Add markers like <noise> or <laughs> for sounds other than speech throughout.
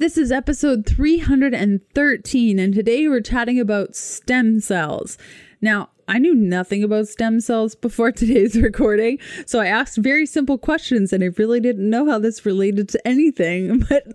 This is episode 313, and today we're chatting about stem cells. Now, I knew nothing about stem cells before <laughs> today's recording, so I asked very simple questions and I really didn't know how this related to anything. <laughs> But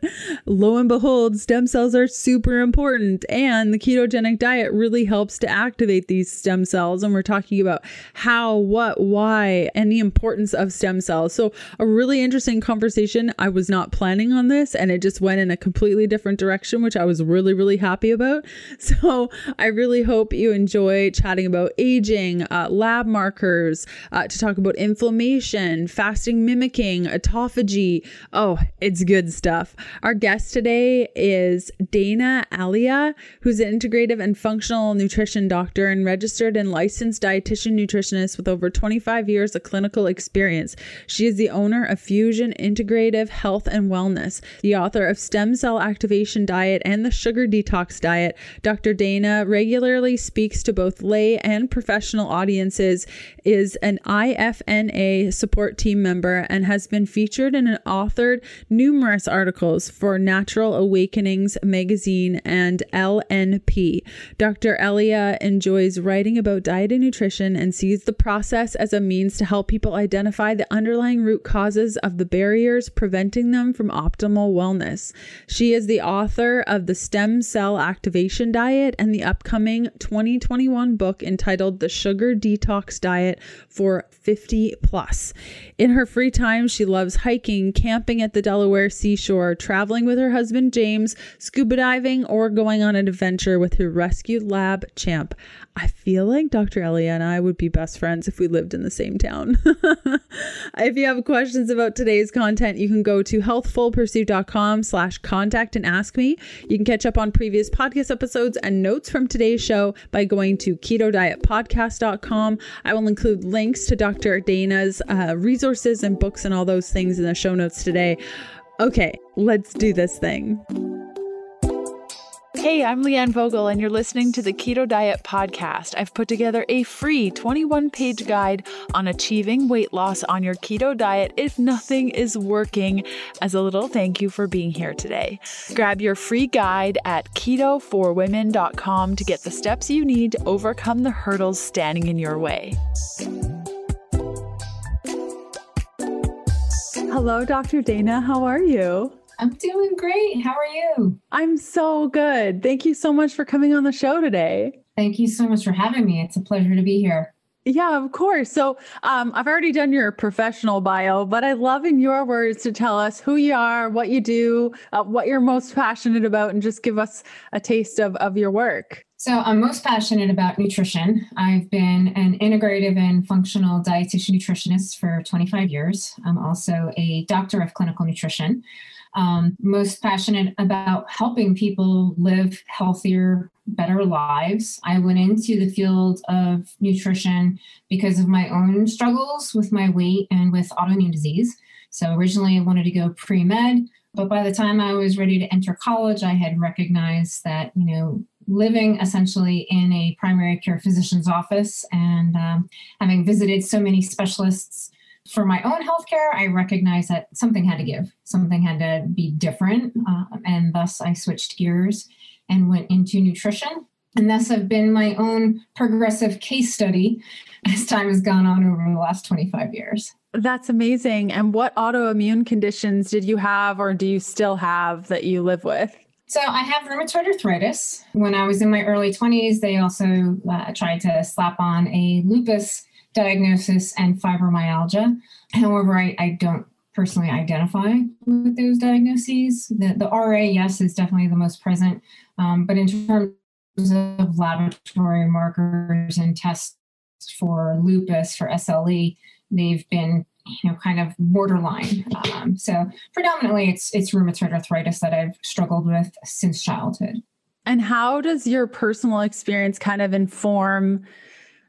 lo and behold, stem cells are super important, and the ketogenic diet really helps to activate these stem cells. And we're talking about how, what, why, and the importance of stem cells. So, a really interesting conversation. I was not planning on this, and it just went in a completely different direction, which I was really, really happy about. <laughs> So, I really hope you enjoy chatting about aging, uh, lab markers, uh, to talk about inflammation, fasting mimicking, autophagy. Oh, it's good stuff. Our guest today is Dana Elia, who's an integrative and functional nutrition doctor and registered and licensed dietitian nutritionist with over 25 years of clinical experience. She is the owner of Fusion Integrative Health and Wellness, the author of Stem Cell Activation Diet and the Sugar Detox Diet. Dr. Dana regularly speaks to both lay and professional audiences, is an IFNA support team member, and has been featured and authored numerous articles for Natural Awakenings magazine and LNP. Dr. Elia enjoys writing about diet and nutrition and sees the process as a means to help people identify the underlying root causes of the barriers preventing them from optimal wellness. She is the author of the Stem Cell Activation Diet and the upcoming 2021 book entitled titled The Sugar Detox Diet for 50 Plus. In her free time, she loves hiking, camping at the Delaware seashore, traveling with her husband James, scuba diving, or going on an adventure with her rescued lab champ. I feel like Dr. Elia and I would be best friends if we lived in the same town. <laughs> if you have questions about today's content, you can go to healthfulpursuit.com slash contact and ask me. You can catch up on previous podcast episodes and notes from today's show by going to keto diet ketodietpodcast.com. I will include links to Dr. Dana's uh, resources and books and all those things in the show notes today. Okay, let's do this thing. Hey, I'm Leanne Vogel, and you're listening to the Keto Diet Podcast. I've put together a free 21 page guide on achieving weight loss on your keto diet if nothing is working, as a little thank you for being here today. Grab your free guide at ketoforwomen.com to get the steps you need to overcome the hurdles standing in your way. Hello, Dr. Dana. How are you? I'm doing great. How are you? I'm so good. Thank you so much for coming on the show today. Thank you so much for having me. It's a pleasure to be here. Yeah, of course. So um, I've already done your professional bio, but I'd love in your words to tell us who you are, what you do, uh, what you're most passionate about, and just give us a taste of, of your work. So I'm most passionate about nutrition. I've been an integrative and functional dietitian nutritionist for 25 years. I'm also a doctor of clinical nutrition um, most passionate about helping people live healthier, better lives. I went into the field of nutrition because of my own struggles with my weight and with autoimmune disease. So originally I wanted to go pre med, but by the time I was ready to enter college, I had recognized that, you know, living essentially in a primary care physician's office and um, having visited so many specialists for my own healthcare, I recognized that something had to give, something had to be different. Uh, and thus I switched gears and went into nutrition. And thus have been my own progressive case study <laughs> as time has gone on over the last 25 years. That's amazing. And what autoimmune conditions did you have or do you still have that you live with? So I have rheumatoid arthritis. When I was in my early 20s, they also uh, tried to slap on a lupus diagnosis and fibromyalgia. However, I, I don't personally identify with those diagnoses. The, the RA, yes, is definitely the most present. Um, but in terms of laboratory markers and tests for lupus, for SLE, they've been you know kind of borderline um, so predominantly it's it's rheumatoid arthritis that i've struggled with since childhood and how does your personal experience kind of inform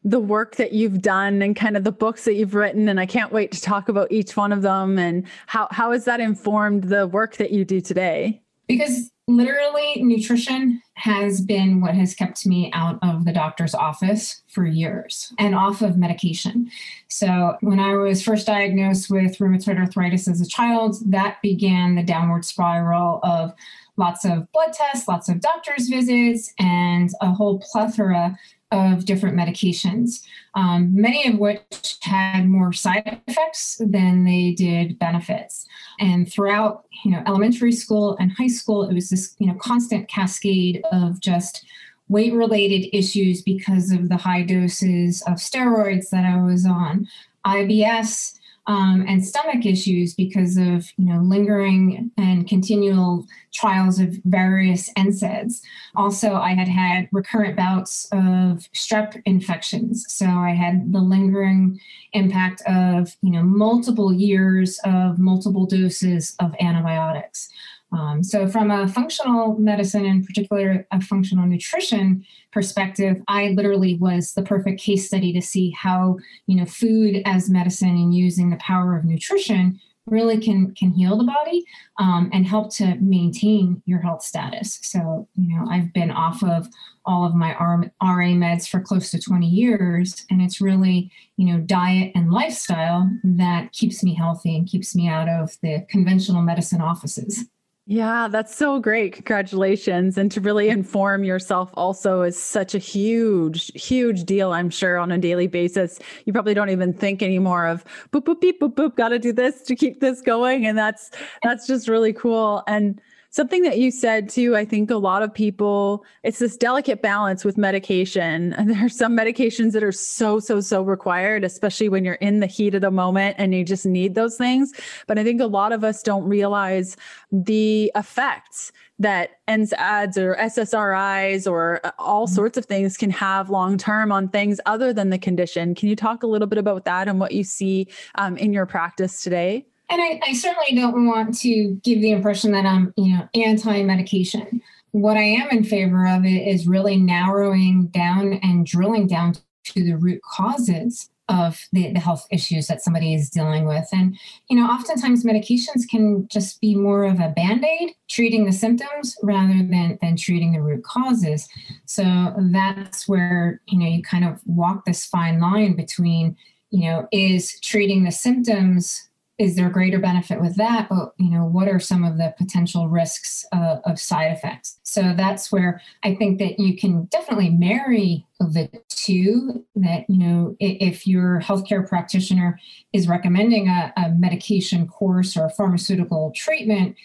the work that you've done and kind of the books that you've written and I can't wait to talk about each one of them and how how has that informed the work that you do today? Because literally, nutrition has been what has kept me out of the doctor's office for years and off of medication. So, when I was first diagnosed with rheumatoid arthritis as a child, that began the downward spiral of lots of blood tests, lots of doctor's visits, and a whole plethora of different medications, um, many of which had more side effects than they did benefits. And throughout, you know, elementary school and high school, it was this, you know, constant cascade of just weight-related issues because of the high doses of steroids that I was on, IBS, um, and stomach issues because of you know lingering and continual trials of various NSAIDs. Also, I had had recurrent bouts of strep infections, so I had the lingering impact of you know multiple years of multiple doses of antibiotics. Um, so, from a functional medicine, in particular a functional nutrition perspective, I literally was the perfect case study to see how you know food as medicine and using the power of nutrition really can can heal the body um, and help to maintain your health status. So, you know, I've been off of all of my RA meds for close to 20 years, and it's really you know diet and lifestyle that keeps me healthy and keeps me out of the conventional medicine offices. Yeah, that's so great. Congratulations. And to really inform yourself also is such a huge, huge deal, I'm sure, on a daily basis. You probably don't even think anymore of boop, boop, beep, boop, boop, gotta do this to keep this going. And that's that's just really cool. And Something that you said too, I think a lot of people, it's this delicate balance with medication. <laughs> And there are some medications that are so, so, so required, especially when you're in the heat of the moment and you just need those things. But I think a lot of us don't realize the effects that NSAIDs or SSRIs or uh, all mm-hmm. sorts of things can have long term on things other than the condition. Can you talk a little bit about that and what you see um, in your practice today? And I, I certainly don't want to give the impression that I'm, you know, anti-medication. What I am in favor of it is really narrowing down and drilling down to the root causes of the, the health issues that somebody is dealing with. And, you know, oftentimes medications can just be more of a band-aid, treating the symptoms rather than, than treating the root causes. So that's where, you know, you kind of walk this fine line between, you know, is treating the symptoms is there greater benefit with that? But you know what are some of the potential risks uh, of side effects? So that's where i think that you can definitely marry the two that you know if your healthcare practitioner is recommending a, a medication course or a pharmaceutical treatment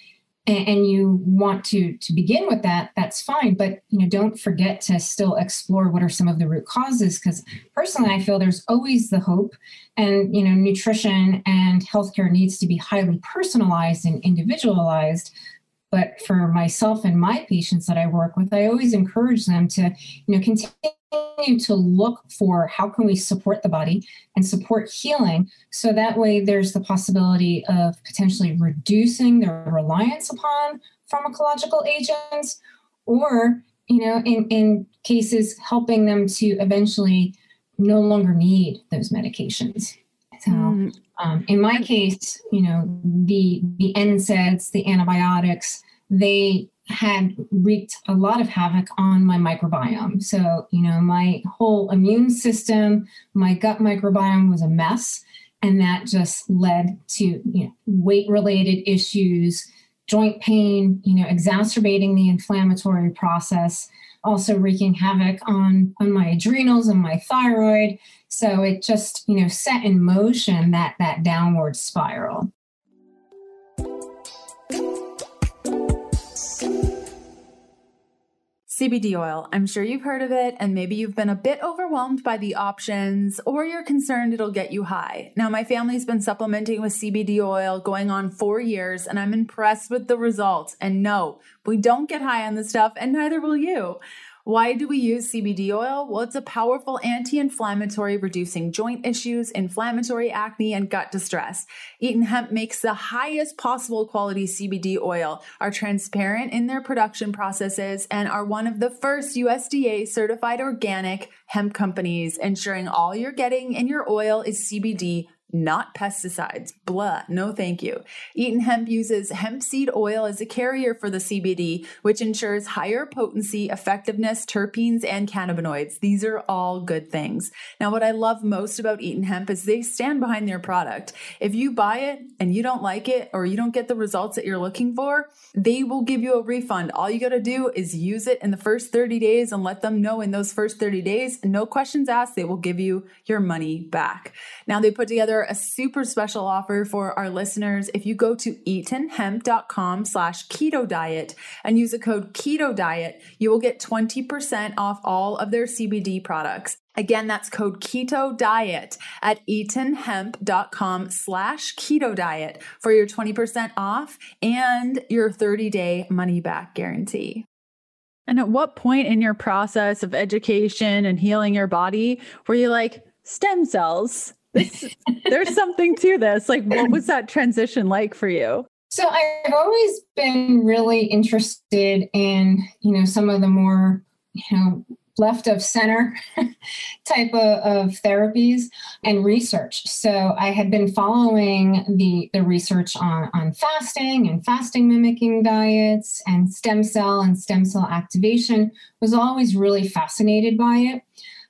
and, you want to to begin with that that's fine. But you know don't forget to still explore what are some of the root causes because personally i feel there's always the hope and you know nutrition and healthcare needs to be highly personalized and individualized. But for myself and my patients that i work with i always encourage them to you know continue to look for how can we support the body and support healing so that way there's the possibility of potentially reducing their reliance upon pharmacological agents or you know in, in cases helping them to eventually no longer need those medications so mm. Um, in my case, you know, the the NSAIDs, the antibiotics, they had wreaked a lot of havoc on my microbiome. So, you know, my whole immune system, my gut microbiome was a mess. And that just led to you know, weight related issues, joint pain, you know, exacerbating the inflammatory process, also wreaking havoc on, on my adrenals and my thyroid. So it just, you know, set in motion that that downward spiral. CBD oil. I'm sure you've heard of it, and maybe you've been a bit overwhelmed by the options, or you're concerned it'll get you high. Now, my family's been supplementing with CBD oil going on four years, and I'm impressed with the results. And no, we don't get high on this stuff, and neither will you. Why do we use CBD oil? Well, it's a powerful anti inflammatory, reducing joint issues, inflammatory acne, and gut distress. Eaton Hemp makes the highest possible quality CBD oil, are transparent in their production processes, and are one of the first USDA certified organic hemp companies, ensuring all you're getting in your oil is CBD not pesticides. Blah, no thank you. Eaton Hemp uses hemp seed oil as a carrier for the CBD, which ensures higher potency, effectiveness, terpenes, and cannabinoids. These are all good things. Now, what I love most about Eaton Hemp is they stand behind their product. If you buy it and you don't like it or you don't get the results that you're looking for, they will give you a refund. All you got to do is use it in the first 30 days and let them know in those first 30 days, no questions asked, they will give you your money back. Now, they put together a super special offer for our listeners. If you go to eatonhemp.com slash keto diet and use the code keto diet, you will get 20% off all of their CBD products. Again, that's code keto diet at eatonhemp.com slash keto diet for your 20% off and your 30 day money back guarantee. And at what point in your process of education and healing your body were you like, stem cells? This, <laughs> there's something to this. Like, what was that transition like for you? So I've always been really interested in, you know, some of the more, you know, left of center <laughs> type of, of, therapies and research. So I had been following the, the research on, on fasting and fasting mimicking diets and stem cell and stem cell activation, was always really fascinated by it.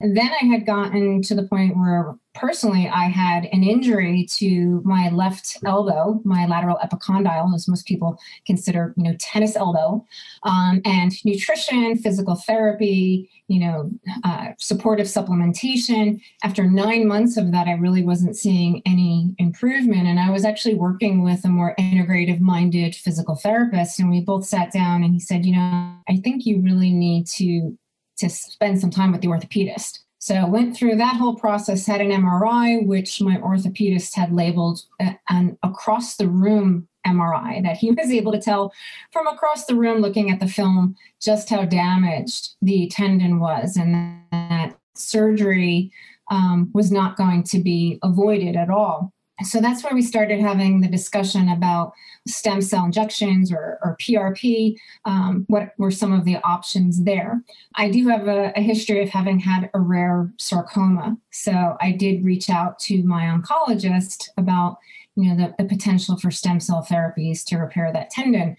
Then I had gotten to the point where personally I had an injury to my left elbow, my lateral epicondyle, as most people consider, you know, tennis elbow, um, and nutrition, physical therapy, you know, uh, supportive supplementation. After nine months of that, I really wasn't seeing any improvement. And I was actually working with a more integrative minded physical therapist. And we both sat down and he said, you know, I think you really need to to spend some time with the orthopedist. So I went through that whole process, had an MRI, which my orthopedist had labeled an across the room MRI, that he <laughs> was able to tell from across the room looking at the film just how damaged the tendon was, and that surgery um, was not going to be avoided at all. So that's where we started having the discussion about stem cell injections or, or PRP. Um, what were some of the options there? I do have a, a, history of having had a rare sarcoma. So I did reach out to my oncologist about you know the, the potential for stem cell therapies to repair that tendon.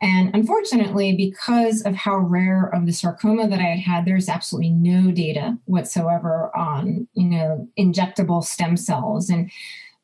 And unfortunately, because of how rare of the sarcoma that I had had, there's absolutely no data whatsoever on, you know, injectable stem cells. And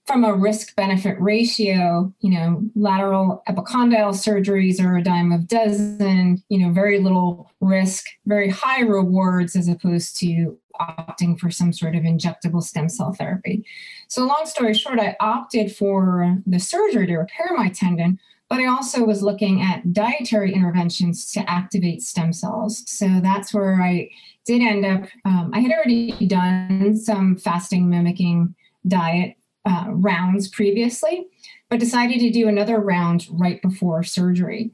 from a risk benefit ratio, you know, lateral epicondyle surgeries are a dime of dozen, you know, very little risk, very high rewards as opposed to opting for some sort of injectable stem cell therapy. So, long story short, I opted for the surgery to repair my tendon, but I also was looking at dietary interventions to activate stem cells. So, that's where I did end up, um, I had already done some fasting mimicking diet uh, rounds previously, but decided to do another round right before surgery,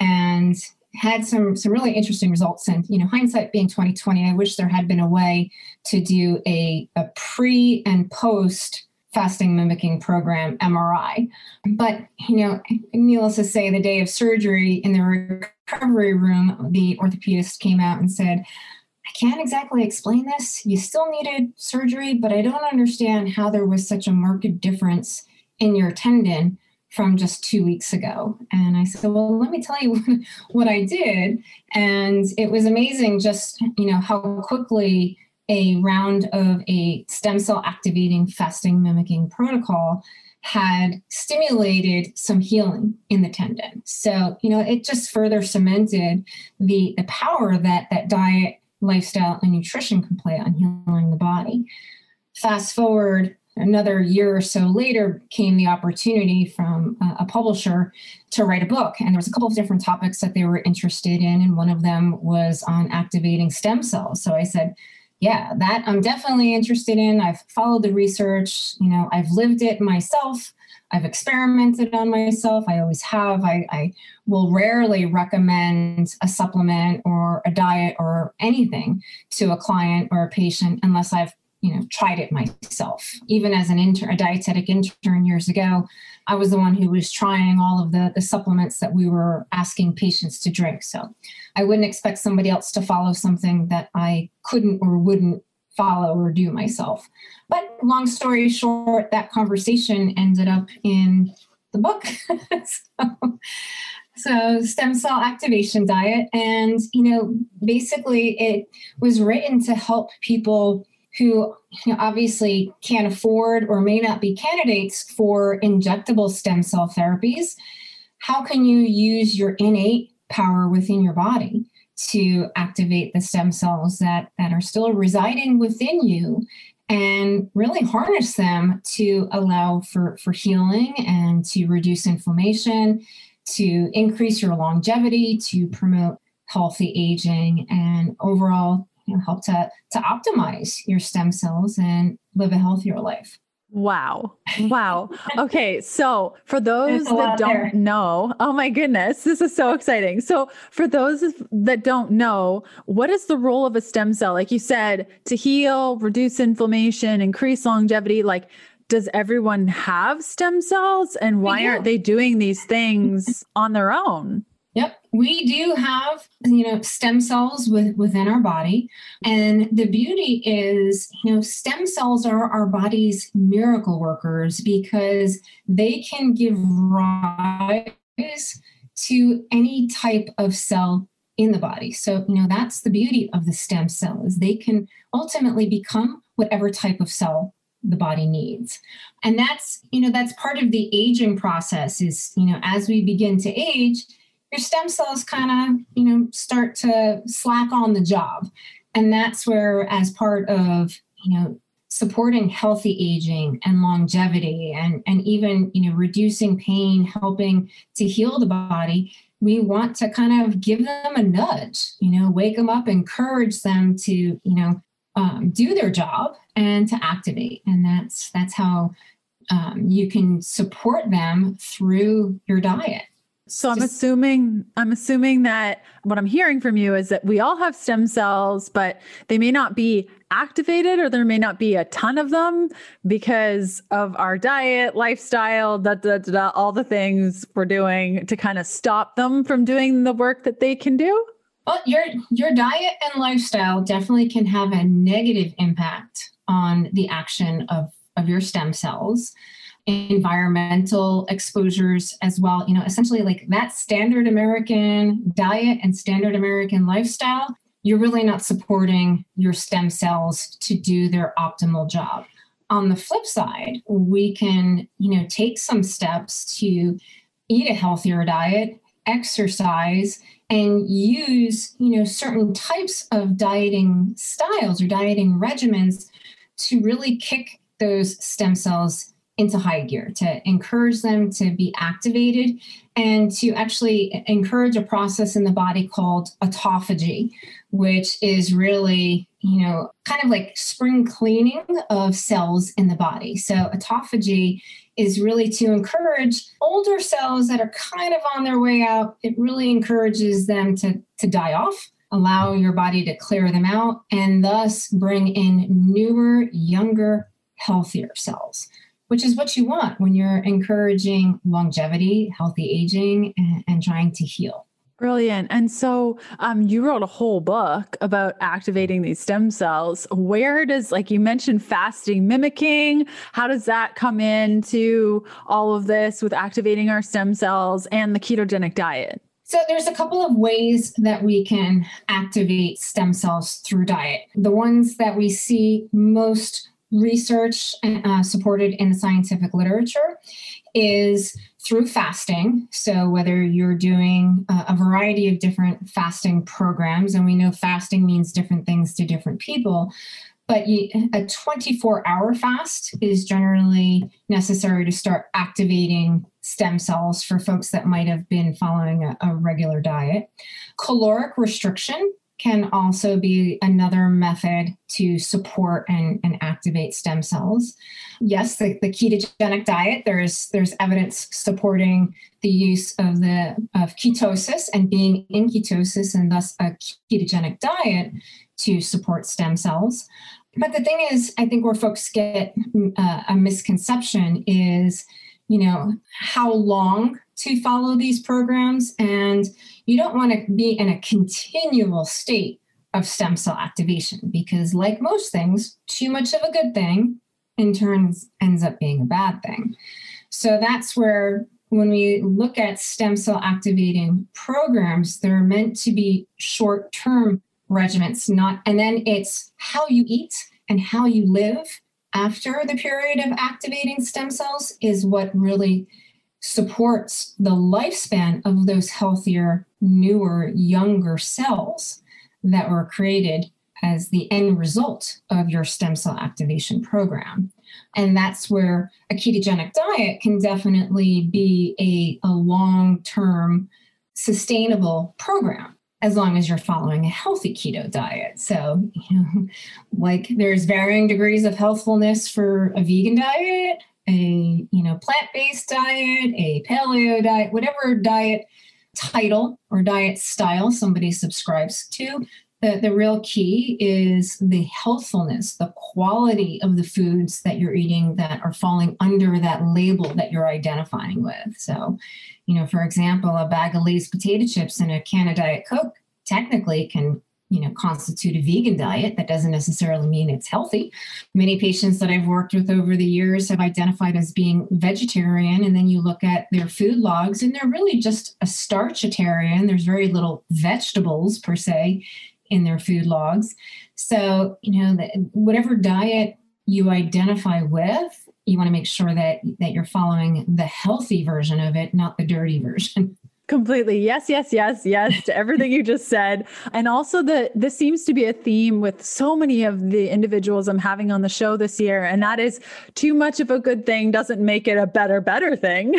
and had some some really interesting results. And you know, hindsight being twenty twenty, I wish there had been a way to do a, a pre and post fasting mimicking program MRI. But you know, needless to say, the day of surgery in the recovery room, the orthopedist came out and said, can't exactly explain this. You still needed surgery, but I don't understand how there was such a marked difference in your tendon from just two weeks ago. And I said, Well, let me tell you <laughs> what I did. And it was amazing just, you know, how quickly a round of a stem cell activating fasting mimicking protocol had stimulated some healing in the tendon. So, you know, it just further cemented the the power that that diet lifestyle and nutrition can play on healing the body. Fast forward another year or so later came the opportunity from a, publisher to write a book. And there was a couple of different topics that they were interested in. And one of them was on activating stem cells. So i said yeah that i'm definitely interested in i've followed the research you know i've lived it myself I've experimented on myself. I always have. I, I, will rarely recommend a supplement or a diet or anything to a client or a patient unless I've you know tried it myself. Even as an intern, a dietetic intern years ago, I was the one who was trying all of the, the supplements that we were asking patients to drink. So I wouldn't expect somebody else to follow something that I couldn't or wouldn't follow or do myself. But long story short, that conversation ended up in the book. <laughs> so, so stem cell activation diet and you know basically it was written to help people who obviously can't afford or may not be candidates for injectable stem cell therapies how can you use your innate power within your body to activate the stem cells that that are still residing within you and really harness them to allow for for healing and to reduce inflammation to increase your longevity to promote healthy aging and overall you know, help to to optimize your stem cells and live a healthier life Wow. Wow. <laughs> Okay. So, for those that don't there. know, oh my goodness, this is so exciting. So, for those that don't know, what is the role of a stem cell? Like you said, to heal, reduce inflammation, increase longevity. Like, does everyone have stem cells? And why aren't they doing these things on their own? Yep, we do have you know stem cells with, within our body, and the beauty is you know stem cells are our body's miracle workers because they can give rise to any type of cell in the body. So you know that's the beauty of the stem cell is they can ultimately become whatever type of cell the body needs. And that's you know that's part of the aging process is you know as we begin to age your stem cells kind of, you know, start to slack on the job. And that's where, as part of, you know, supporting healthy aging and longevity and, and even, you know, reducing pain, helping to heal the body, we want to kind of give them a nudge, you know, wake them up, encourage them to, you know, um, do their job and to activate. And that's that's how um, you can support them through your diet. So I'm Just, assuming I'm assuming that what I'm hearing from you is that we all have stem cells, but they may not be activated or there may not be a ton of them because of our diet, lifestyle, da, da, da, da, all the things we're doing to kind of stop them from doing the work that they can do. Well, your your diet and lifestyle definitely can have a negative impact on the action of of your stem cells environmental exposures as well. You know, essentially like that standard American diet and standard American lifestyle, you're really not supporting your stem cells to do their optimal job. On the flip side, we can, you know, take some steps to eat a healthier diet, exercise, and use, you know, certain types of dieting styles or dieting regimens to really kick those stem cells into high gear to encourage them to be activated and to actually encourage a process in the body called autophagy which is really you know kind of like spring cleaning of cells in the body. So autophagy is really to encourage older cells that are kind of on their way out. It really encourages them to to die off allow your body to clear them out and thus bring in newer younger healthier cells which is what you want when you're encouraging longevity, healthy aging, and, and trying to heal. Brilliant. And so um, you wrote a whole book about activating these stem cells. Where does, like you mentioned, fasting mimicking, how does that come into all of this with activating our stem cells and the ketogenic diet? So there's a couple of ways that we can activate stem cells through diet. The ones that we see most research uh, supported in the scientific literature is through fasting. So, whether you're doing uh, a variety of different fasting programs, and we know fasting means different things to different people, but you, a 24 hour fast is generally necessary to start activating stem cells for folks that might have been following a, a regular diet. Caloric restriction can also be another method to support and, and activate stem cells. Yes, the, the ketogenic diet, there's there's evidence supporting the use of the of ketosis and being in ketosis and thus a ketogenic diet to support stem cells. But the thing is, I think where folks get uh, a misconception is, you know, how long to follow these programs and you don't want to be in a continual state of stem cell activation because, like most things, too much of a good thing in turns ends up being a bad thing. So that's where when we look at stem cell activating programs, they're meant to be short term regimens, not, and then it's how you eat and how you live after the period of activating stem cells is what really supports the lifespan of those healthier, newer, younger cells that were created as the end result of your stem cell activation program. And that's where a ketogenic diet can definitely be a, a long term sustainable program as long as you're following a healthy keto diet. So, you know, <laughs> like there's varying degrees of healthfulness for a vegan diet, a, you know, plant-based diet, a paleo diet, whatever diet title or diet style somebody subscribes to, the, the real key is the healthfulness, the quality of the foods that you're eating that are falling under that label that you're identifying with. So, you know, for example, a bag of Lay's potato chips and a can of Diet Coke technically can you know constitute a vegan diet. That doesn't necessarily mean it's healthy. Many patients that i've worked with over the years have identified as being vegetarian and then you look at their food logs and they're really just a starchitarian. There's very little vegetables per se in their food logs. So, you know, whatever diet you identify with, you want to make sure that that you're following the healthy version of it, not the dirty version. <laughs> Completely. Yes, yes, yes, yes to everything you just said. And also the this seems to be a theme with so many of the individuals I'm having on the show this year and that is too much of a good thing doesn't make it a better better thing.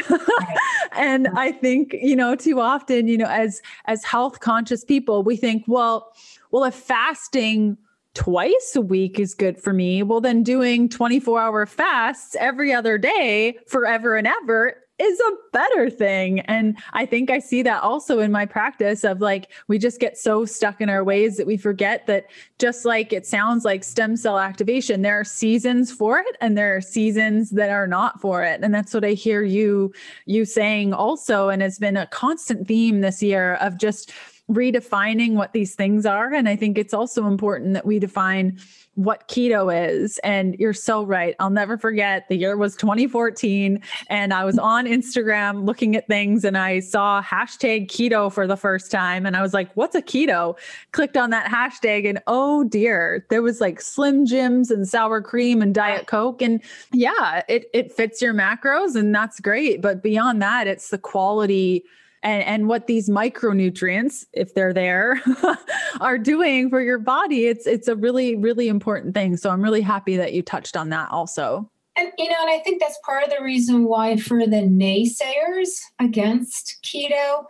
<laughs> and I think, you know, too often, you know, as as health conscious people, we think, well, well, if fasting twice a week is good for me, well, then doing 24 hour fasts every other day forever and ever is a better thing. And I think I see that also in my practice of like, we just get so stuck in our ways that we forget that just like it sounds like stem cell activation, there are seasons for it and there are seasons that are not for it. And that's what I hear you, you saying also. And it's been a constant theme this year of just, redefining what these things are. And I think it's also important that we define what keto is. And you're so right. I'll never forget the year was 2014. And I was on Instagram looking at things and I saw hashtag keto for the first time. And I was like, what's a keto? Clicked on that hashtag and oh dear, there was like Slim Jims and sour cream and Diet Coke. And yeah, it, it fits your macros and that's great. But beyond that, it's the quality and, and what these micronutrients, if they're there, <laughs> are doing for your body. It's it's a really, really important thing. So I'm really happy that you touched on that also. And you know, and I think that's part of the reason why for the naysayers against keto,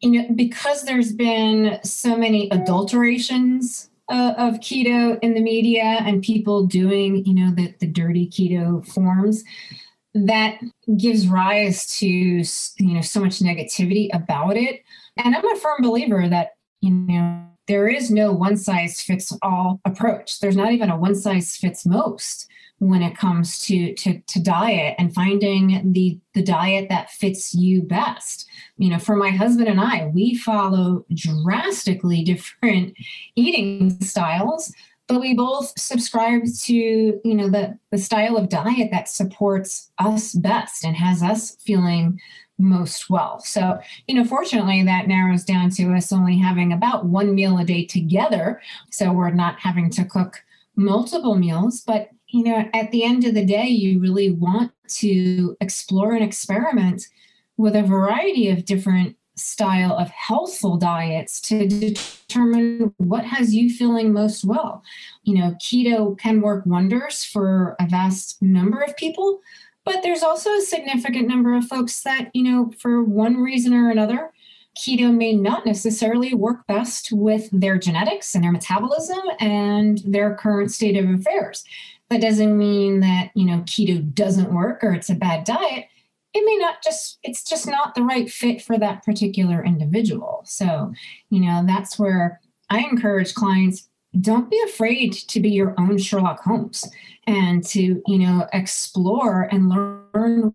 you know, because there's been so many adulterations uh, of keto in the media and people doing, you know, the, the dirty keto forms that gives rise to you know so much negativity about it. And i'm a firm believer that you know there is no one size fits all approach. There's not even a one size fits most when it comes to, to to diet and finding the the diet that fits you best. You know for my husband and i we follow drastically different eating styles but we both subscribe to you know the the style of diet that supports us best and has us feeling most well. So you know fortunately that narrows down to us only having about one meal a day together. So we're not having to cook multiple meals. But you know at the end of the day you really want to explore and experiment with a variety of different style of healthful diets to determine what has you feeling most well. You know, keto can work wonders for a vast number of people, but there's also a significant number of folks that, you know, for one reason or another, keto may not necessarily work best with their genetics and their metabolism and their current state of affairs. That doesn't mean that, you know, keto doesn't work or it's a bad diet it may not just it's just not the right fit for that particular individual so you know that's where i encourage clients don't be afraid to be your own sherlock holmes and to you know explore and learn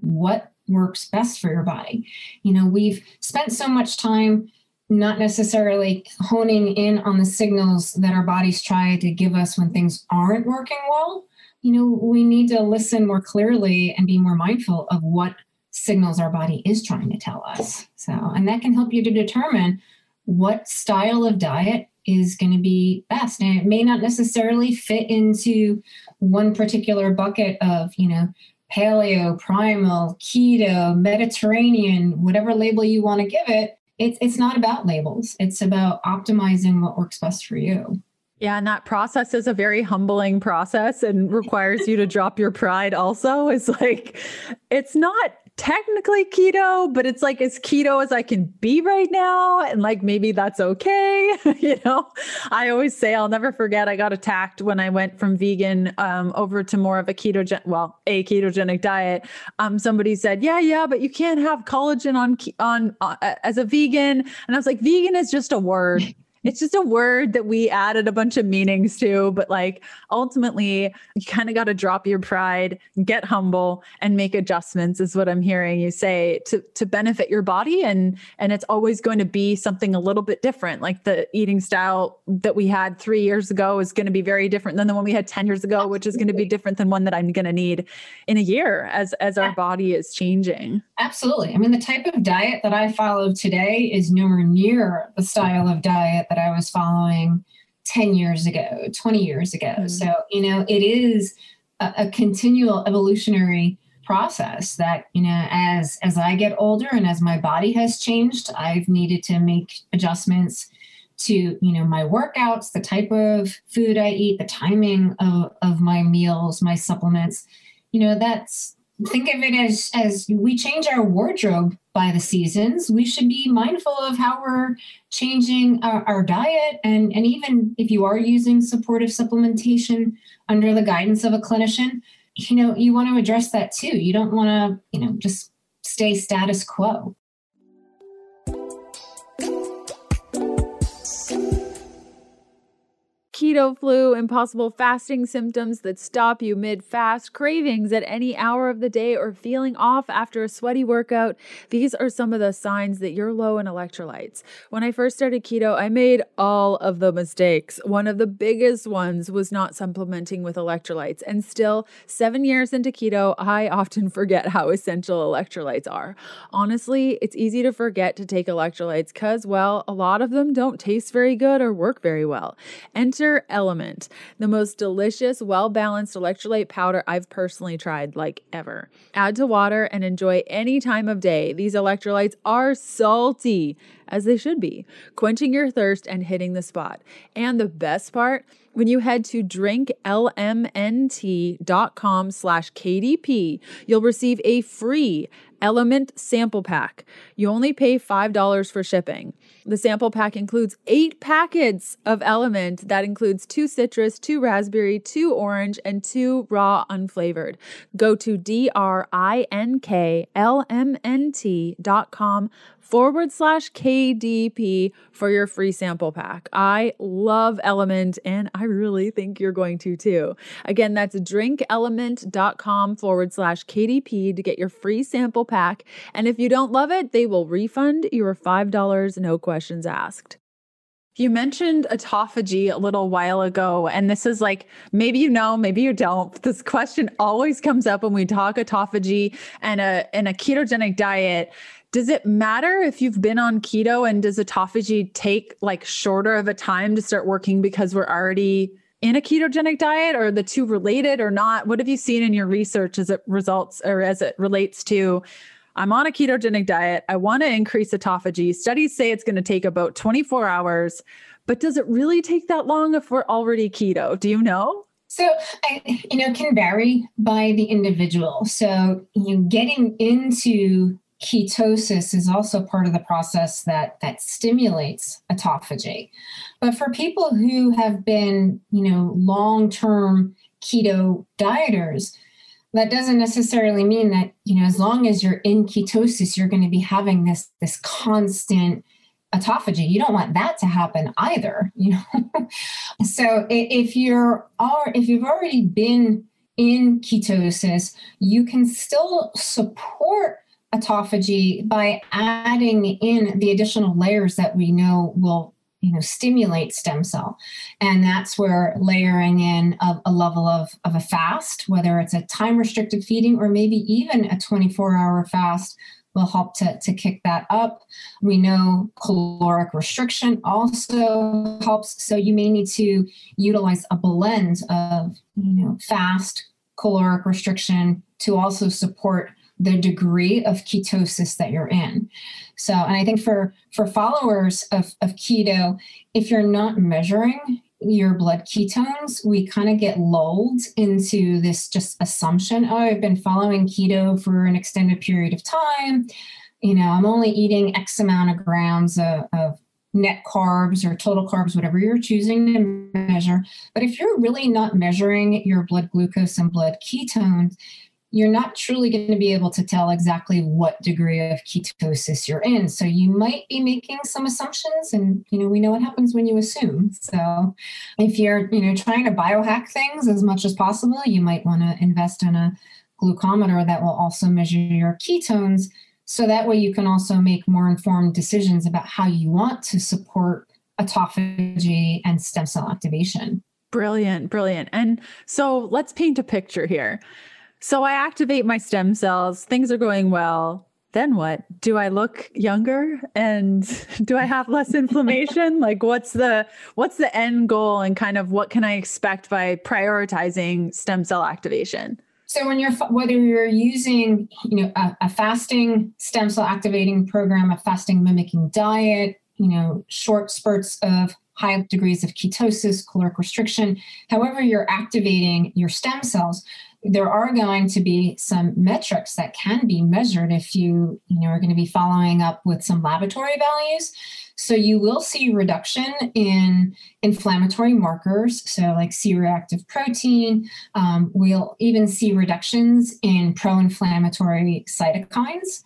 what works best for your body you know we've spent so much time not necessarily honing in on the signals that our bodies try to give us when things aren't working well. You know, we need to listen more clearly and be more mindful of what signals our body is trying to tell us. So, and that can help you to determine what style of diet is going to be best. And it may not necessarily fit into one particular bucket of, you know, paleo, primal, keto, Mediterranean, whatever label you want to give it. It's, it's not about labels. It's about optimizing what works best for you. Yeah, and that process is a very humbling process and requires you to drop your pride also. It's like it's not technically keto, but it's like as keto as I can be right now. And like maybe that's okay. <laughs> you know, I always say I'll never forget I got attacked when I went from vegan um, over to more of a ketogen, well, a ketogenic diet. Um, somebody said, Yeah, yeah, but you can't have collagen on on uh, as a vegan. And I was like, vegan is just a word it's just a word that we added a bunch of meanings to but like ultimately you kind of got to drop your pride get humble and make adjustments is what i'm hearing you say to to benefit your body and and it's always going to be something a little bit different. Like the eating style that we had 3 years ago is going to be very different than the one we had 10 years ago which is going to be different than one that i'm going to need in a year as as our body is changing. Absolutely. I mean the type of diet that i follow today is nowhere near the style of diet that I was following 10 years ago, 20 years ago. Mm-hmm. So, you know, it is a, a, continual evolutionary process that, you know, as as I get older and as my body has changed, I've needed to make adjustments to, you know, my workouts, the type of food I eat, the timing of, of my meals, my supplements. You know, that's think of it as as we change our wardrobe by the seasons. We should be mindful of how we're changing our, our, diet and and even if you are using supportive supplementation under the guidance of a clinician you know you want to address that too. You don't want to you know just stay status quo keto flu, impossible fasting symptoms that stop you mid fast, cravings at any hour of the day, or feeling off after a sweaty workout. These are some of the signs that you're low in electrolytes. When I first started keto, I made all of the mistakes. One of the biggest ones was not supplementing with electrolytes. And still, seven years into keto, I often <laughs> forget how essential electrolytes are. Honestly, it's easy to forget to take electrolytes because, well, a lot of them don't taste very good or work very well. Enter Element, the most delicious, well balanced electrolyte powder I've personally tried, like ever. Add to water and enjoy any time of day. These electrolytes are salty, as they should be, quenching your thirst and hitting the spot. And the best part, when you head to drinklmnt.com slash KDP, you'll receive a free Element sample pack. You only pay $5 for shipping. The sample pack includes eight packets of Element that includes two citrus, two raspberry, two orange, and two raw unflavored. Go to D-R-I-N-K-L-M-N-T.com forward slash KDP for your free sample pack. I love Element and I really think you're going to too. Again, that's drinkelement.com forward slash KDP to get your free sample pack. And if you don't love it, they will refund your $5, no questions asked. You mentioned autophagy a little while ago, and this is like maybe you know, maybe you don't. This question always comes up when we talk autophagy and a and a ketogenic diet. Does it matter if you've been on keto and does autophagy take like shorter of a time to start working because we're already in a ketogenic diet or the two related or not? What have you seen in your research as it results or as it relates to I'm on a ketogenic diet. I want to increase autophagy. Studies say it's going to take about 24 hours, but does it really take that long if we're already keto? Do you know? So, I, you know, can vary by the individual. So, you know, getting into ketosis is also part of the process that that stimulates autophagy. But for people who have been, you know, long-term keto dieters, that doesn't necessarily mean that, you know, as long as you're in ketosis, you're going to be having this this constant autophagy. You don't want that to happen either, you know. <laughs> so if you're are if you've already been in ketosis, you can still support autophagy by adding in the additional layers that we know will you know stimulate stem cell. And that's where layering in a, a, level of, of a fast whether it's a time restricted feeding or maybe even a 24 hour fast will help to, to kick that up. We know caloric restriction also helps. So you may need to utilize a blend of you know fast caloric restriction to also support the degree of ketosis that you're in. So, and I think for for followers of, of keto, if you're not measuring your blood ketones, we kind of get lulled into this just assumption, oh, I've been following keto for an extended period of time. You know, I'm only eating X amount of grams of, of net carbs or total carbs, whatever you're choosing to measure. But if you're really not measuring your blood glucose and blood ketones, you're not truly going to be able to tell exactly what degree of ketosis you're in. So you might be making some assumptions and you know we know what happens when you assume. So if you're, you know, trying to biohack things as much as possible, you might want to invest in a glucometer that will also measure your ketones so that way you can also make more informed decisions about how you want to support autophagy and stem cell activation. Brilliant, brilliant. And so let's paint a picture here. So I activate my stem cells, things are going well. Then what? Do I look younger and <laughs> do I have less inflammation? <laughs> like what's the what's the end goal and kind of what can I expect by prioritizing stem cell activation? So when you're whether you're using you know a, a fasting stem cell activating program, a fasting mimicking diet, you know short spurts of high degrees of ketosis, caloric restriction, however you're activating your stem cells, there are going to be some metrics that can be measured if you, you know, are going to be following up with some laboratory values. So you will see reduction in inflammatory markers, so like C-reactive protein. Um, we'll even see reductions in pro-inflammatory cytokines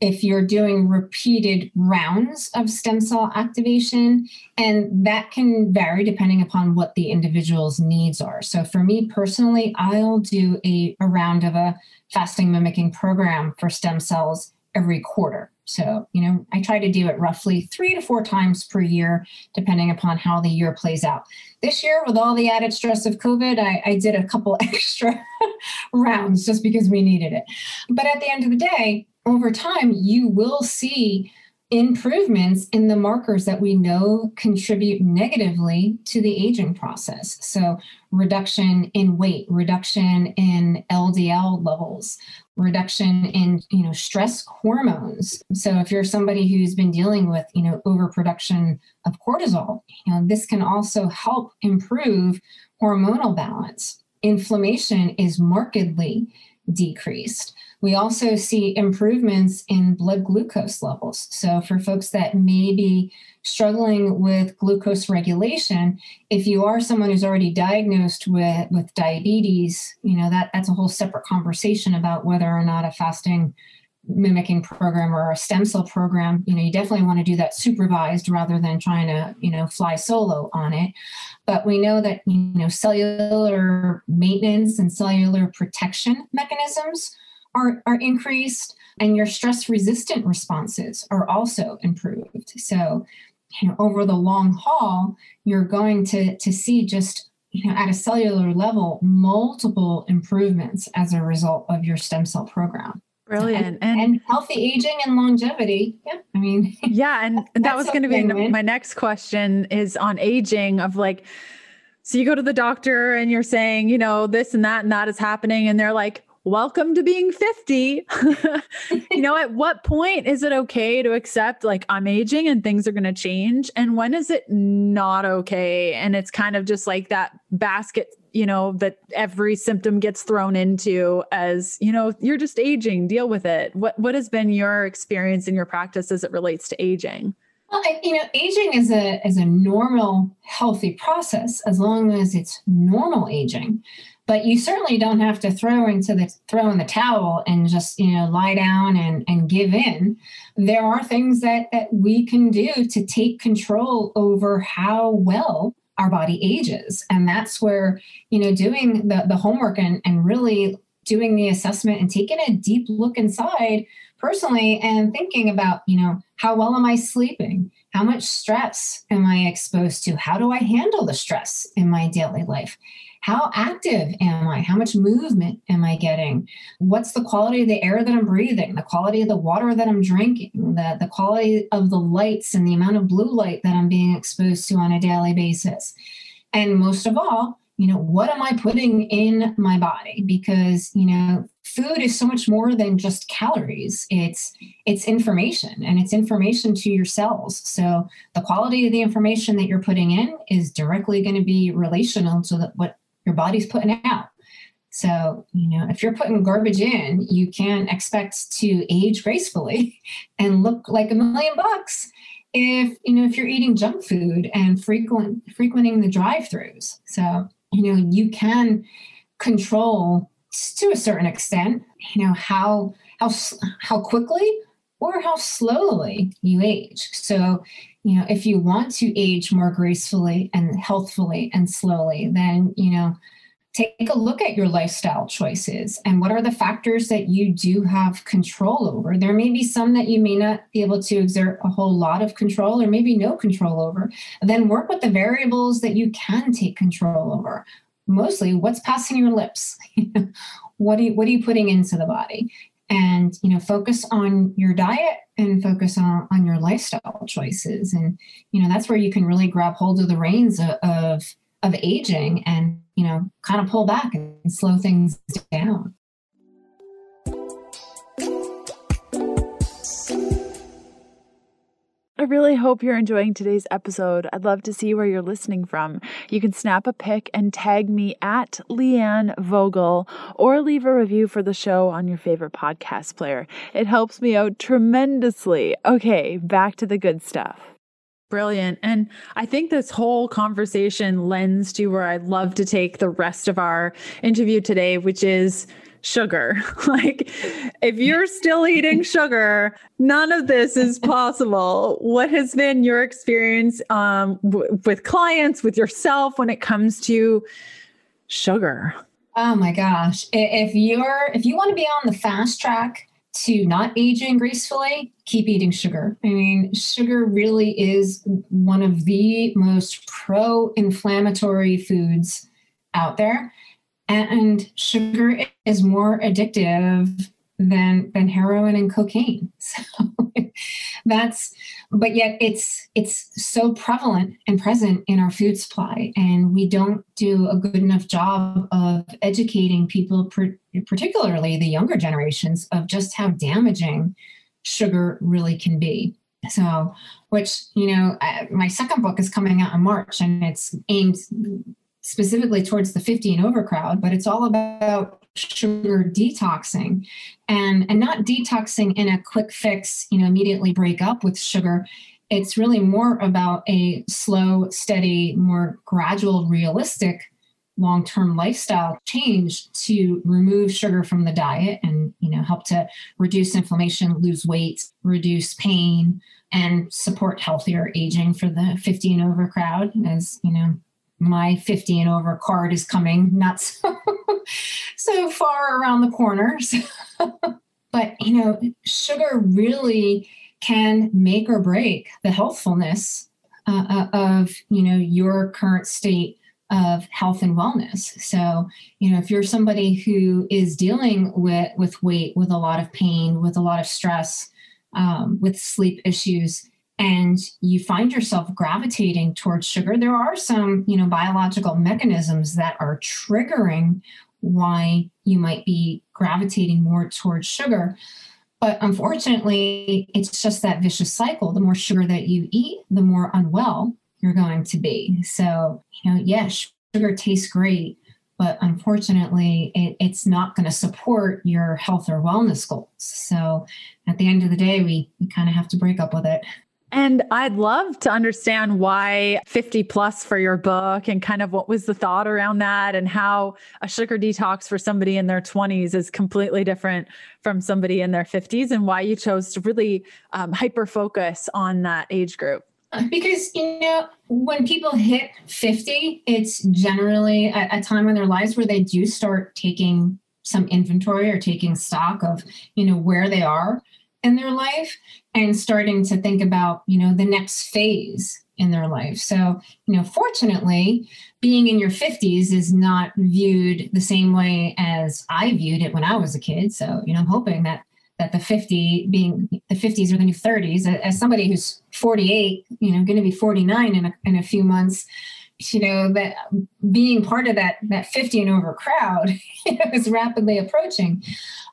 if you're doing repeated rounds of stem cell activation, and that can vary depending upon what the individual's needs are. So, for me personally, I'll do a, a round of a fasting mimicking program for stem cells every quarter. So, you know, I try to do it roughly three to four times per year, depending upon how the year plays out. This year, with all the added stress of COVID, I, I did a couple <laughs> extra rounds just because we needed it. But at the end of the day, over time, you will see improvements in the markers that we know contribute negatively to the aging process. So, reduction in weight, reduction in LDL levels, reduction in you know stress hormones. So, if you're somebody who's been dealing with you know overproduction of cortisol, you know this can also help improve hormonal balance. Inflammation is markedly decreased. We also see improvements in blood glucose levels. So, for folks that may be struggling with glucose regulation, if you are someone who's already diagnosed with, with diabetes, you know, that, that's a whole separate conversation about whether or not a fasting mimicking program or a stem cell program you know you definitely want to do that supervised rather than trying to you know fly solo on it but we know that you know cellular maintenance and cellular protection mechanisms are, are increased and your stress resistant responses are also improved. So, you know, over the long haul, you're going to, to see just, you know, at a cellular level, multiple improvements as a result of your stem cell program. Brilliant. And, and, and, healthy aging and longevity. Yeah. I mean, <laughs> yeah. And that was going to be my next question is on aging of like, so you go to the doctor and you're saying, you know, this and that and that is happening. And they're like, welcome to being 50. <laughs> you know, at what point is it okay to accept like I'm aging and things are going to change? And when is it not okay? And it's kind of just like that basket, you know, that every symptom gets thrown into as, you know, you're just aging, deal with it. What what has been your experience in your practice as it relates to aging? Well, you know, aging is a is a normal, healthy process as long as it's normal aging but you certainly don't have to throw into the throw in the towel and just you know lie down and and give in there are things that that we can do to take control over how well our body ages and that's where you know doing the the homework and and really doing the assessment and taking a deep look inside personally and thinking about, you know, how well am I sleeping? How much stress am I exposed to? How do I handle the stress in my daily life? How active am I? How much movement am I getting? What's the quality of the air that I'm breathing, the quality of the water that I'm drinking, the, the quality of the lights and the amount of blue light that I'm being exposed to on a daily basis? And most of all, you know, what am I putting in my body? Because, you know, food is so much more than just calories. It's it's information and it's information to your cells. So the quality of the information that you're putting in is directly going to be relational to the, what your body's putting out. So, you know, if you're putting garbage in, you can expect to age gracefully <laughs> and look like a million bucks if, you know, if you're eating junk food and frequent frequenting the drive-throughs. So, you know, you can control to a certain extent, you know, how how how quickly or how slowly you age. So, you know, if you want to age more gracefully and healthfully and slowly, then, you know, take a look at your lifestyle choices and what are the factors that you do have control over. There may be some that you may not be able to exert a whole lot of control or maybe no control over. Then work with the variables that you can take control over. Mostly what's passing your lips. <laughs> what are you, what are you putting into the body? And you know focus on your diet and focus on, on your lifestyle choices. And you know that's where you can really grab hold of the reins of, of, aging and you know kind of pull back and slow things down I really hope you're enjoying today's episode. I'd love to see where you're listening from. You can snap a pic and tag me at Leanne Vogel or leave a review for the show on your favorite podcast player. It helps me out tremendously. Okay, back to the good stuff. Brilliant. And I think this whole conversation lends to where I'd love to take the rest of our interview today, which is sugar. <laughs> like, if you're still eating sugar, none of this is possible. what has been your experience um, w- with clients, with yourself when it comes to sugar? Oh my gosh. If you're if you want to be on the fast track to not aging gracefully, keep eating sugar. I mean, sugar really is one of the most pro-inflammatory foods out there and sugar is more addictive than than heroin and cocaine. <laughs> So that's but yet it's it's so prevalent and present in our food supply. And we don't do a good enough job of educating people particularly the younger generations of just how damaging sugar really can be. So which you know my second book is coming out in march and it's aimed specifically towards the 50 and over crowd, but it's all about sugar detoxing and and not detoxing in a quick fix, you know, immediately break up with sugar. It's really more about a slow, steady, more gradual, realistic long-term lifestyle change to remove sugar from the diet and you know help to reduce inflammation lose weight reduce pain and support healthier aging for the 50 and over crowd as you know my 50 and over card is coming not so, <laughs> so far around the corners. <laughs> but, you know, sugar really can make or break the healthfulness uh, uh, of, you know, your current state of health and wellness. So, you know, if you're somebody who is dealing with, with weight, with a lot of pain, with a lot of stress, um, with sleep issues, and you find yourself gravitating towards sugar. There are some you know biological mechanisms that are triggering why you might be gravitating more towards sugar. But unfortunately it's just that vicious cycle. The more sugar that you eat the more unwell you're going to be. So you know yes sugar tastes great but unfortunately it, it's not going to support your health or wellness goals. So at the end of the day we, we kind of have to break up with it and I'd love to understand why 50 plus for your book and kind of what was the thought around that and how a sugar detox for somebody in their 20s is completely different from somebody in their 50s and why you chose to really um, hyper focus on that age group. Because, you know, when people hit 50, it's generally a, a time in their lives where they do start taking some inventory or taking stock of, you know, where they are in their life and starting to think about, you know, the next phase in their life. So, you know, fortunately, being in your 50s is not viewed the same way as I viewed it when I was a kid. So, you know, I'm hoping that that the 50 being the 50s or the new 30s as somebody who's 48 you know going to be 49 in a, in a few months you know that being part of that that 50 and over crowd <laughs> you know, is rapidly approaching.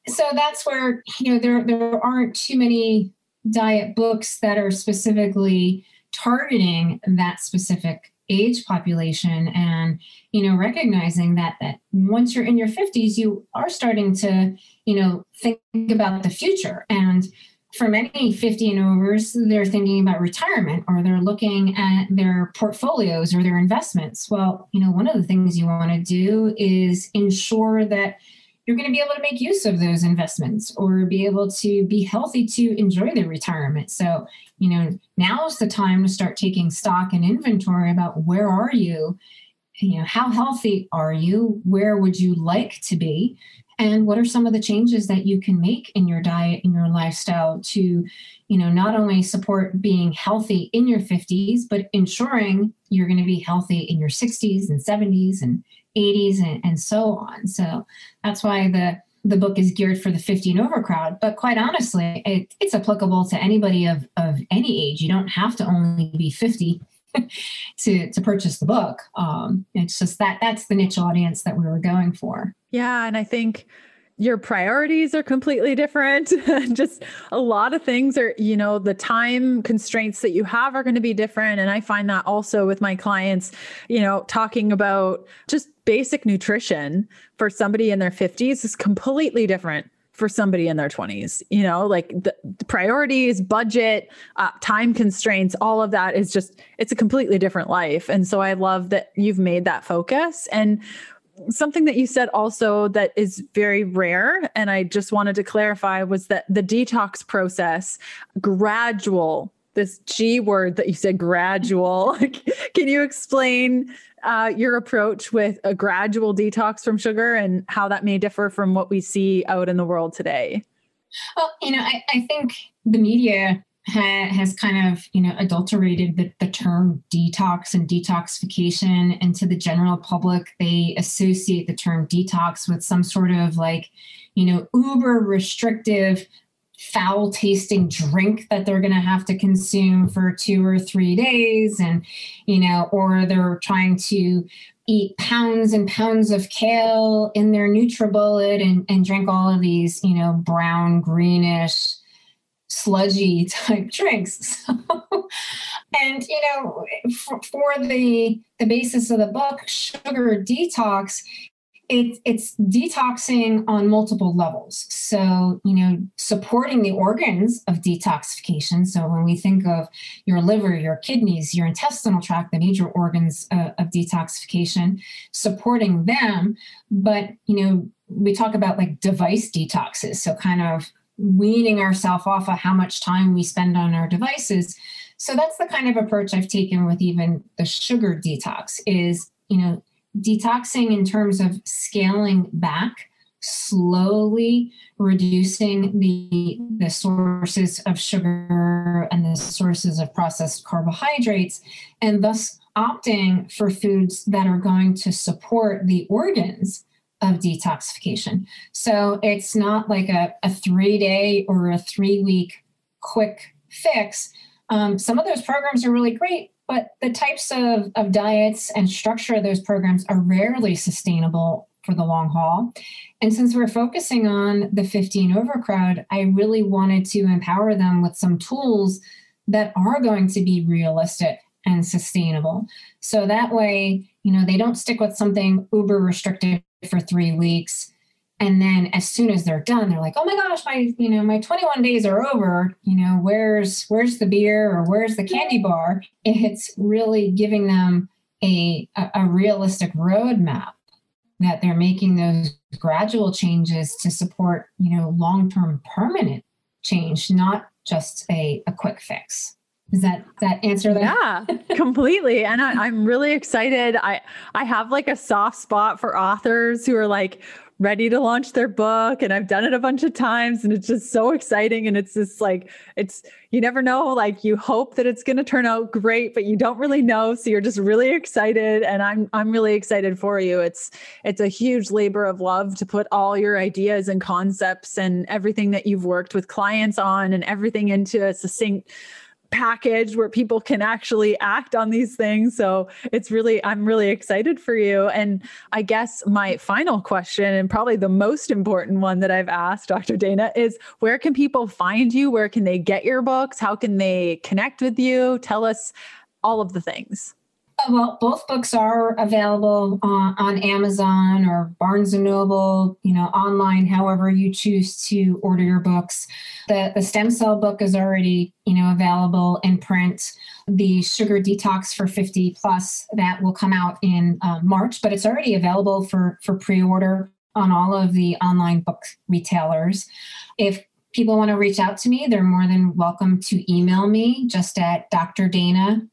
So that's where you know there there aren't too many diet books that are specifically targeting that specific age population and you know recognizing that that once you're in your 50s you are starting to you know think about the future. And for many 50 and overs they're thinking about retirement or they're looking at their portfolios or their investments well you know one of the things you want to do is ensure that you're going to be able to make use of those investments or be able to be healthy to enjoy their retirement. So, you know, now is the time to start taking stock and inventory about where are you? You know, how healthy are you? Where would you like to be? And what are some of the changes that you can make in your diet in your lifestyle to, you know, not only support being healthy in your 50s, but ensuring you're going to be healthy in your 60s and 70s and 80s and, and so on. So that's why the the book is geared for the 50 and over crowd. But quite honestly, it, it's applicable to anybody of, of any age. You don't have to only be 50 <laughs> to to purchase the book. Um, it's just that that's the niche audience that we were going for. Yeah, and I think your priorities are completely different. <laughs> Just a lot of things are, you know, the time constraints that you have are going to be different. And I find that also with my clients, you know, talking about just basic nutrition for somebody in their 50s is completely different for somebody in their 20s you know like the, the priorities budget uh, time constraints all of that is just it's a completely different life. And so i love that you've made that focus. And something that you said also that is very rare and i just wanted to clarify was that the detox process gradual this g word that you said gradual. <laughs> Can you explain uh, your approach with a gradual detox from sugar and how that may differ from what we see out in the world today? Well you know i, I think the media ha- has kind of you know adulterated the, the term detox and detoxification and to the general public they associate the term detox with some sort of like you know uber restrictive foul tasting drink that they're going to have to consume for two or three days and you know or they're trying to eat pounds and pounds of kale in their nutribullet and, and drink all of these you know brown greenish sludgy <laughs> type drinks. <laughs> So, and you know, for, for, the the basis of the book, sugar detox, it, it's detoxing on multiple levels. So, you know, supporting the organs of detoxification. So, when we think of your liver, your kidneys, your intestinal tract, the major organs uh, of detoxification, supporting them. But, you know, we talk about like device detoxes. So, kind of weaning ourselves off of how much time we spend on our devices. So that's the kind of approach I've taken with even the sugar detox is, you know, detoxing in terms of scaling back, slowly reducing the the sources of sugar and the sources of processed carbohydrates and thus opting for foods that are going to support the organs of detoxification. So it's not like a, a three day or a three week quick fix. Um, some of those programs are really great, but the types of, of diets and structure of those programs are rarely sustainable for the long haul. And since we're focusing on the 15 overcrowd, I really wanted to empower them with some tools that are going to be realistic and sustainable. So that way, you know, they don't stick with something uber restrictive for three weeks and then as soon as they're done they're like oh my gosh my you know my 21 days are over you know where's where's the beer or where's the candy bar it's really giving them a a, a realistic roadmap that they're making those gradual changes to support you know long-term permanent change not just a, a quick fix does that that answer that? Yeah, <laughs> completely. And I, I'm really excited. I I have like a soft spot for authors who are like ready to launch their book and I've done it a bunch of times and it's just so exciting and it's just like it's you never know like you hope that it's going to turn out great but you don't really know so you're just really excited and I'm I'm really excited for you. It's it's a huge labor of love to put all your ideas and concepts and everything that you've worked with clients on and everything into a succinct package where people can actually act on these things. So it's really, I'm really excited for you. And I guess my final question, and probably the most important one that I've asked Dr. Dana, is where can people find you? Where can they get your books? How can they connect with you? Tell us all of the things. Uh, well, both books are available on, on Amazon or Barnes and Noble, you know, online, however you choose to order your books. The, the stem cell book is already, you know, available in print. The sugar detox for 50 plus that will come out in uh, March, but it's already available for for pre-order on all of the online book retailers. If people want to reach out to me, they're more than welcome to email me just at drdana.elia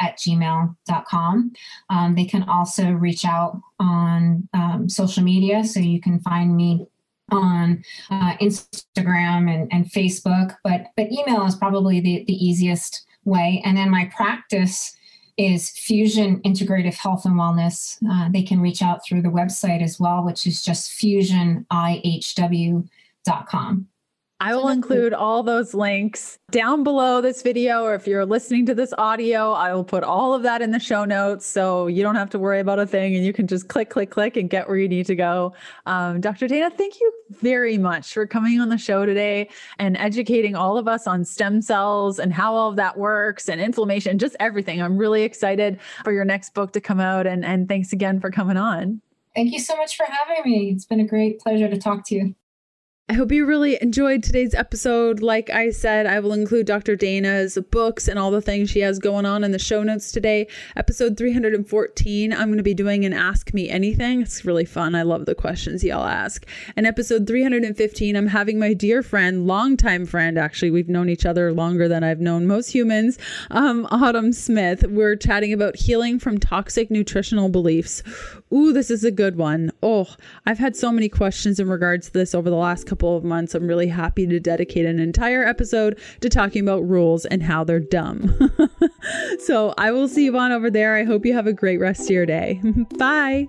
at gmail.com. Um, they can also reach out on um, social media. So you can find me on uh, Instagram and, and Facebook, but, but email is probably the, the easiest way. And then my practice is Fusion Integrative Health and Wellness. Uh, they can reach out through the website as well, which is just fusionihw.com. I will include all those links down below this video, or if you're listening to this audio, I will put all of that in the show notes so you don't have to worry about a thing and you can just click, click, click and get where you need to go. Um, Dr. Dana, thank you very much for coming on the show today and educating all of us on stem cells and how all of that works and inflammation, just everything. I'm really excited for your next book to come out. And, and thanks again for coming on. Thank you so much for having me. It's been a great pleasure to talk to you. I hope you really enjoyed today's episode. Like I said, I will include Dr. Dana's books and all the things she has going on in the show notes today. Episode 314, I'm going to be doing an Ask Me Anything. It's really fun. I love the questions y'all ask. And episode 315, I'm having my dear friend, longtime friend, actually, we've known each other longer than I've known most humans, um, Autumn Smith. We're chatting about healing from toxic nutritional beliefs. Ooh, this is a good one. Oh, I've had so many questions in regards to this over the last couple of months. I'm really happy to dedicate an entire episode to talking about rules and how they're dumb. <laughs> so I will see you on over there. I hope you have a great rest of your day. <laughs> Bye.